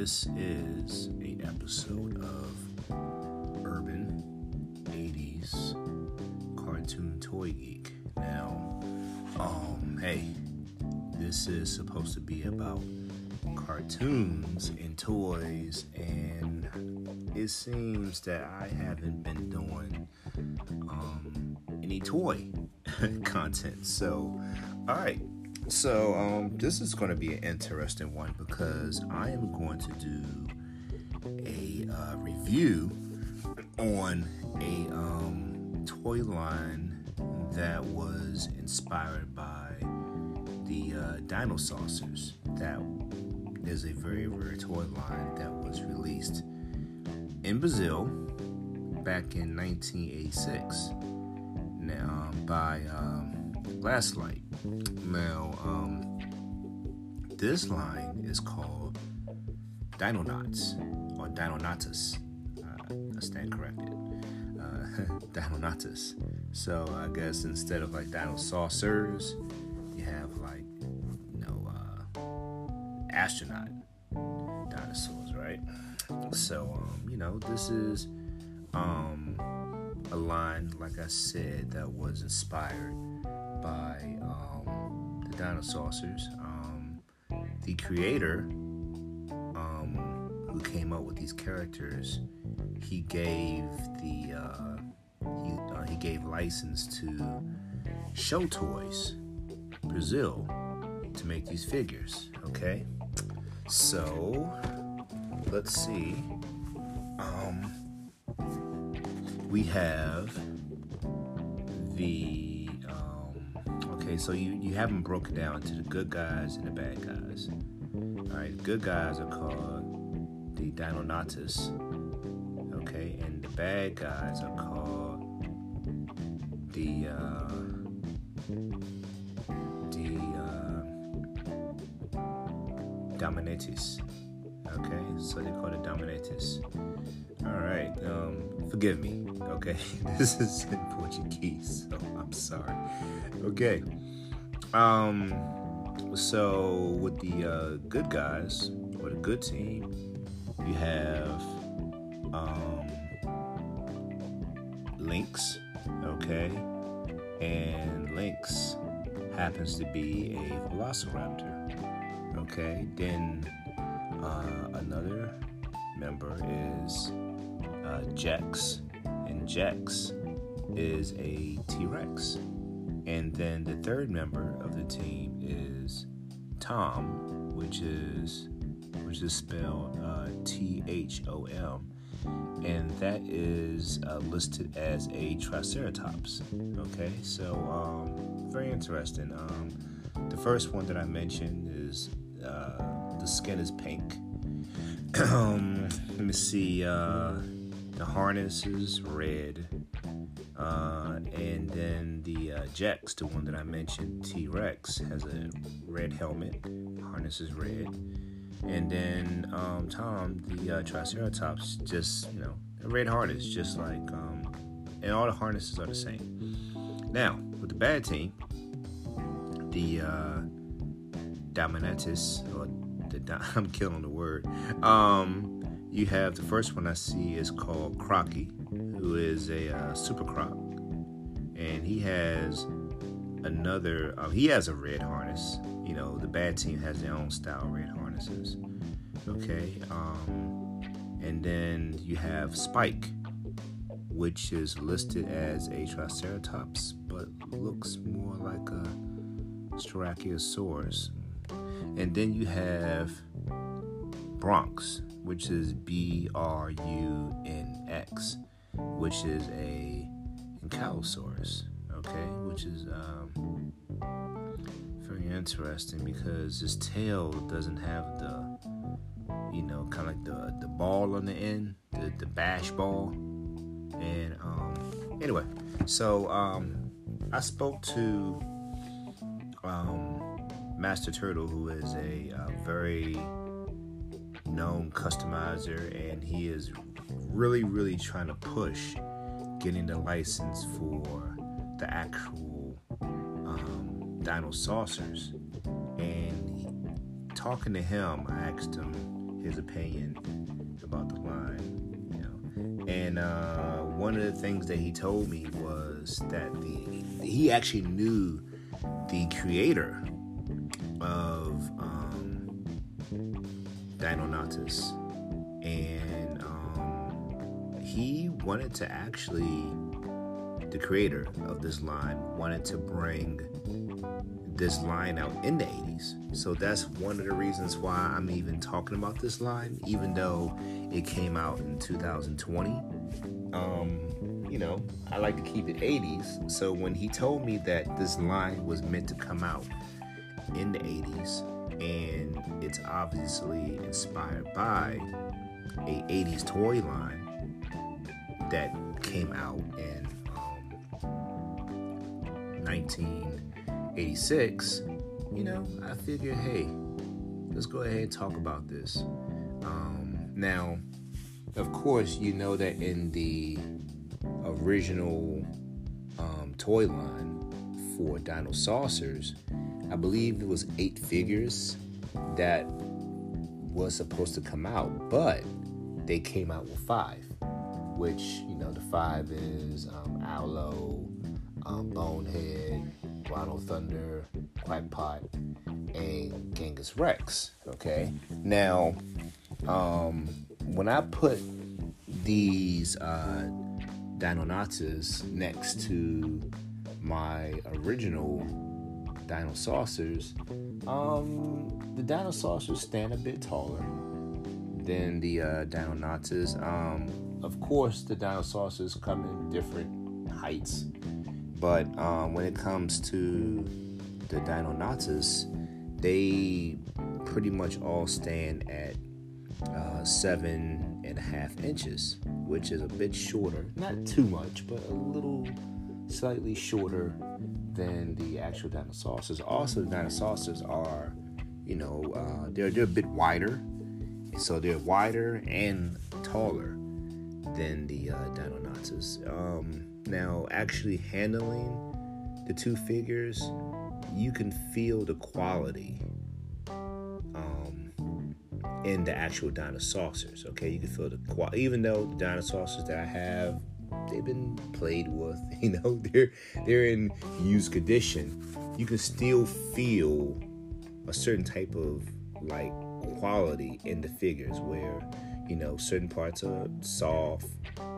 this is a episode of Urban 80s Cartoon Toy Geek. Now, um, hey, this is supposed to be about cartoons and toys, and it seems that I haven't been doing um, any toy content. So, all right. So, um, this is going to be an interesting one because I am going to do a uh, review on a um, toy line that was inspired by the uh, Dino Saucers. That is a very rare toy line that was released in Brazil back in 1986. Now, by um, Last Light. Now, um, this line is called Dinonauts or Dinonatus. Uh, I stand corrected. Uh, Dinonatus. So I guess instead of like dino saucers, you have like you know uh, astronaut dinosaurs, right? So um, you know this is um, a line, like I said, that was inspired by um, the dinosaurs. Um, the creator, um, who came up with these characters, he gave the uh, he uh, he gave license to Show Toys Brazil to make these figures. Okay, so let's see. Um, we have the okay so you you have them broken down into the good guys and the bad guys. All right good guys are called the dinonatus okay? And the bad guys are called the uh, the uh, dominatus okay? So they call it dominatus. All right um, forgive me okay? This is in portuguese so i'm sorry. Okay um so with the uh, good guys or the good team you have um lynx okay? And lynx happens to be a velociraptor okay? Then uh, another member is uh, Jex, and Jex is a T Rex. And then the third member of the team is Tom, which is which is spelled uh, T H O M, and that is uh, listed as a Triceratops. Okay, so um, very interesting. Um, the first one that I mentioned is uh, the skin is pink. um, let me see. Uh, the harness is red. Uh, and then the uh, Jex, the one that I mentioned, T Rex, has a red helmet. Harness is red. And then um, Tom, the uh, Triceratops, just, you know, a red harness, just like, um, and all the harnesses are the same. Now, with the bad team, the uh, Dominatus, or the, I'm killing the word. Um, you have the first one I see is called Crocky, who is a uh, super croc, and he has another. Uh, he has a red harness. You know, the bad team has their own style red harnesses. Okay, um, and then you have Spike, which is listed as a Triceratops, but looks more like a Styracosaurus. And then you have Bronx, which is B R U N X, which is a Ankylosaurus, okay, which is um, very interesting because his tail doesn't have the, you know, kind of like the, the ball on the end, the, the bash ball. And um, anyway, so um, I spoke to um, Master Turtle, who is a, a very known customizer, and he is really, really trying to push getting the license for the actual um, Dino Saucers. And talking to him, I asked him, his opinion about the line. You know, and uh, one of the things that he told me was that the he actually knew the creator of um, Dinonatus, and um, he wanted to actually the creator of this line wanted to bring this line out in the 80s. So that's one of the reasons why I'm even talking about this line, even though it came out in 2020. Um, you know, I like to keep it 80s. So when he told me that this line was meant to come out in the 80s, and it's obviously inspired by a 80s toy line that came out in um, 1986, you know, I figured, hey, let's go ahead and talk about this. Um, now, of course, you know that in the original um, toy line for Dino Saucers, I believe it was eight figures that was supposed to come out, but they came out with five, which, you know, the five is um, Allo, um, Bonehead, Rhino Thunder, Quackpot, and Genghis Rex. Okay, now um, when I put these uh, Dinonatus next to my original Dino Saucers, um, the Dino Saucers stand a bit taller than the uh, Dinonatus. Um, of course, the Dino Saucers come in different heights, but um, when it comes to the Dinonatus, they pretty much all stand at uh, seven and a half inches, which is a bit shorter. Not too much, but a little slightly shorter than the actual Dino Saucers. Also, the Dino Saucers are, you know, uh, they're they're a bit wider, so they're wider and taller than the uh, Dinonatus. Um, now, actually handling the two figures, you can feel the quality um, in the actual dinosaurs. Okay, you can feel the quality, even though the dinosaurs that I have, they've been played with. You know, they're they're in used condition. You can still feel a certain type of like quality in the figures where you know certain parts are soft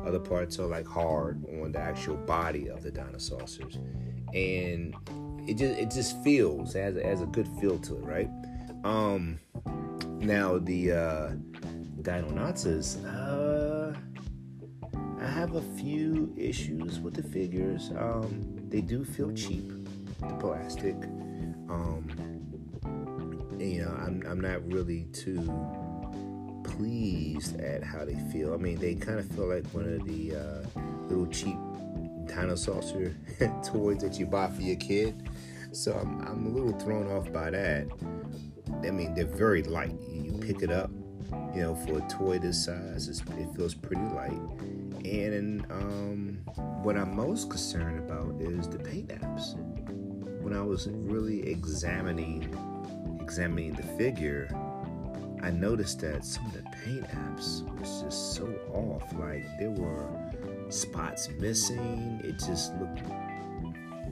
other parts are like hard on the actual body of the dinosaurs and it just it just feels as has a good feel to it right um now the uh Dinonatus, uh I have a few issues with the figures. Um they do feel cheap, the plastic. Um you know, I'm I'm not really too pleased at how they feel. I mean, they kind of feel like one of the uh, little cheap dinosaur toys that you buy for your kid. So I'm, I'm a little thrown off by that. I mean, they're very light. You pick it up, you know, for a toy this size, it feels pretty light. And um, what I'm most concerned about is the paint apps. When I was really examining examining the figure, I noticed that some of the paint apps was just so off. Like there were spots missing. It just looked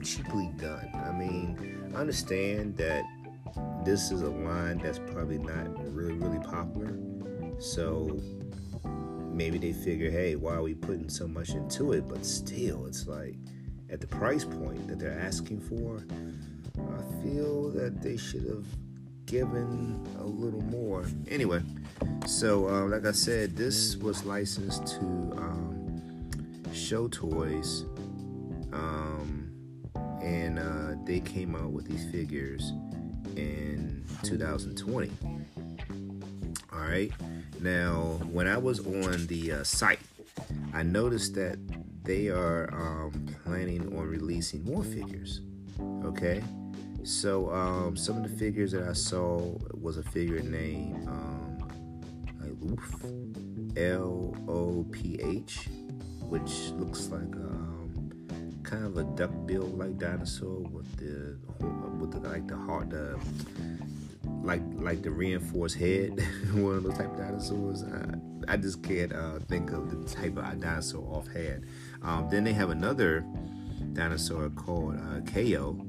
cheaply done. I mean, I understand that this is a line that's probably not really, really popular. So maybe they figure, hey, why are we putting so much into it? But still, it's like at the price point that they're asking for, I feel that they should have given a little more. Anyway, so uh, like I said, this was licensed to um, Show Toys, um, and uh, they came out with these figures in 2020. All right. Now, when I was on the uh, site, I noticed that they are um, planning on releasing more figures. Okay. So um, some of the figures that I saw was a figure named um, like L O P H, which looks like um, kind of a duck bill like dinosaur with the with the like the heart the like like the reinforced head, one of those type of dinosaurs. I, I just can't uh, think of the type of dinosaur offhand. Um, then they have another dinosaur called uh, Ko,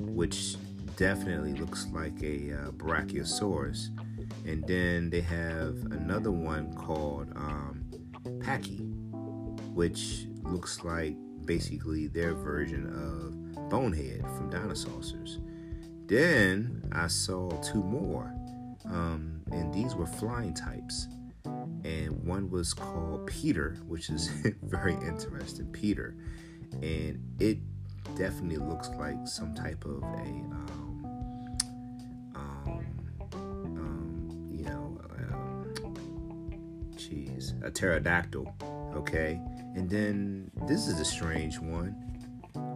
which definitely looks like a uh, Brachiosaurus. And then they have another one called um, Pachy, which looks like basically their version of Bonehead from Dino Saucers. Then I saw two more, um, and these were flying types. And one was called Peter, which is very interesting. Peter, and it definitely looks like some type of a, um, um, um, you know, jeez, um, a pterodactyl. Okay, and then this is a strange one.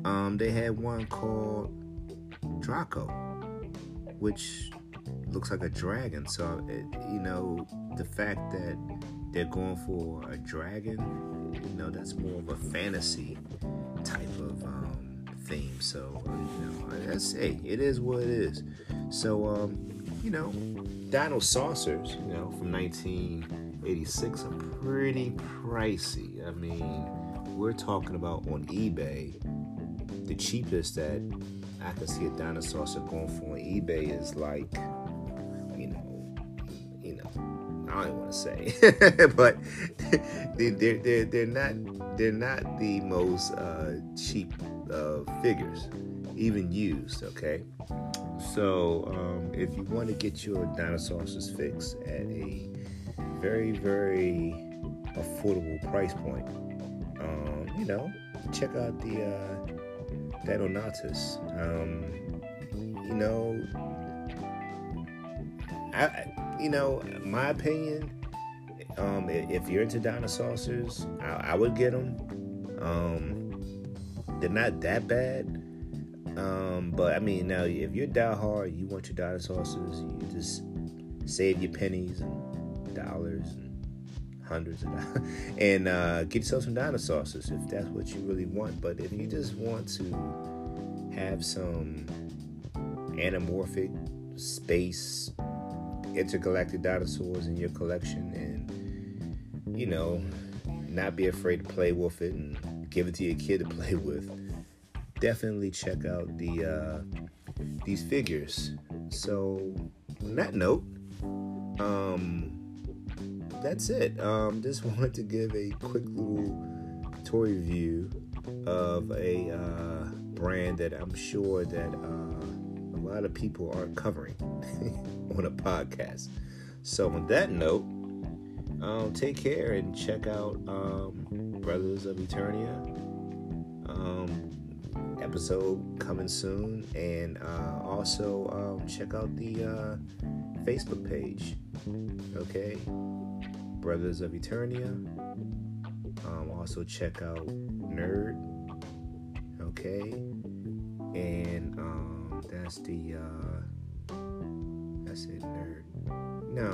Um, they had one called Draco, which looks like a dragon. So, it, you know, the fact that they're going for a dragon, you know, that's more of a fantasy So, uh, you know, that's hey, it is what it is. So, um, you know, Dino Saucers, you know, from 1986 are pretty pricey. I mean, we're talking about on eBay, the cheapest that I can see a dinosaur saucer going for on eBay is like, you know, you know, I don't want to say, but they're, they're they're not they're not the most uh, cheap uh, figures, even used. Okay, so um, if you want to get your dinosaurs fix at a very very affordable price point, um, you know, check out the. Uh. Um, you know, I, you know, my opinion. Um, if you're into dinosaurs, I, I would get them. Um, they're not that bad. Um, but I mean, now if you're die hard, you want your dinosaurs, you just save your pennies and dollars and hundreds of dollars, and uh, get yourself some dinosaurs if that's what you really want. But if you just want to have some anamorphic space intergalactic dinosaurs in your collection and you know not be afraid to play with it and give it to your kid to play with definitely check out the uh, these figures so on that note um that's it. Um, just wanted to give a quick little toy review of a uh, brand that I'm sure that uh, a lot of people aren't covering on a podcast. So on that note, um, take care and check out um, Brothers of Eternia. Um, episode coming soon, and uh, also um, check out the uh, Facebook page. Okay, Brothers of Eternia. Um, also check out Nerd. Okay, and um, that's the uh, that's it, Nerd. No,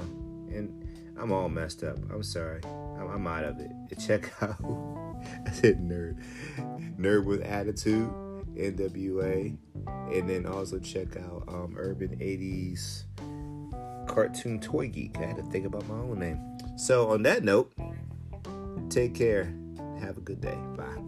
and I'm all messed up. I'm sorry. I'm, I'm out of it. Check out I said Nerd, Nerd with Attitude, NWA, and then also check out um, Urban 80s Cartoon Toy Geek. I had to think about my own name. So, on that note, take care. Have a good day. Bye.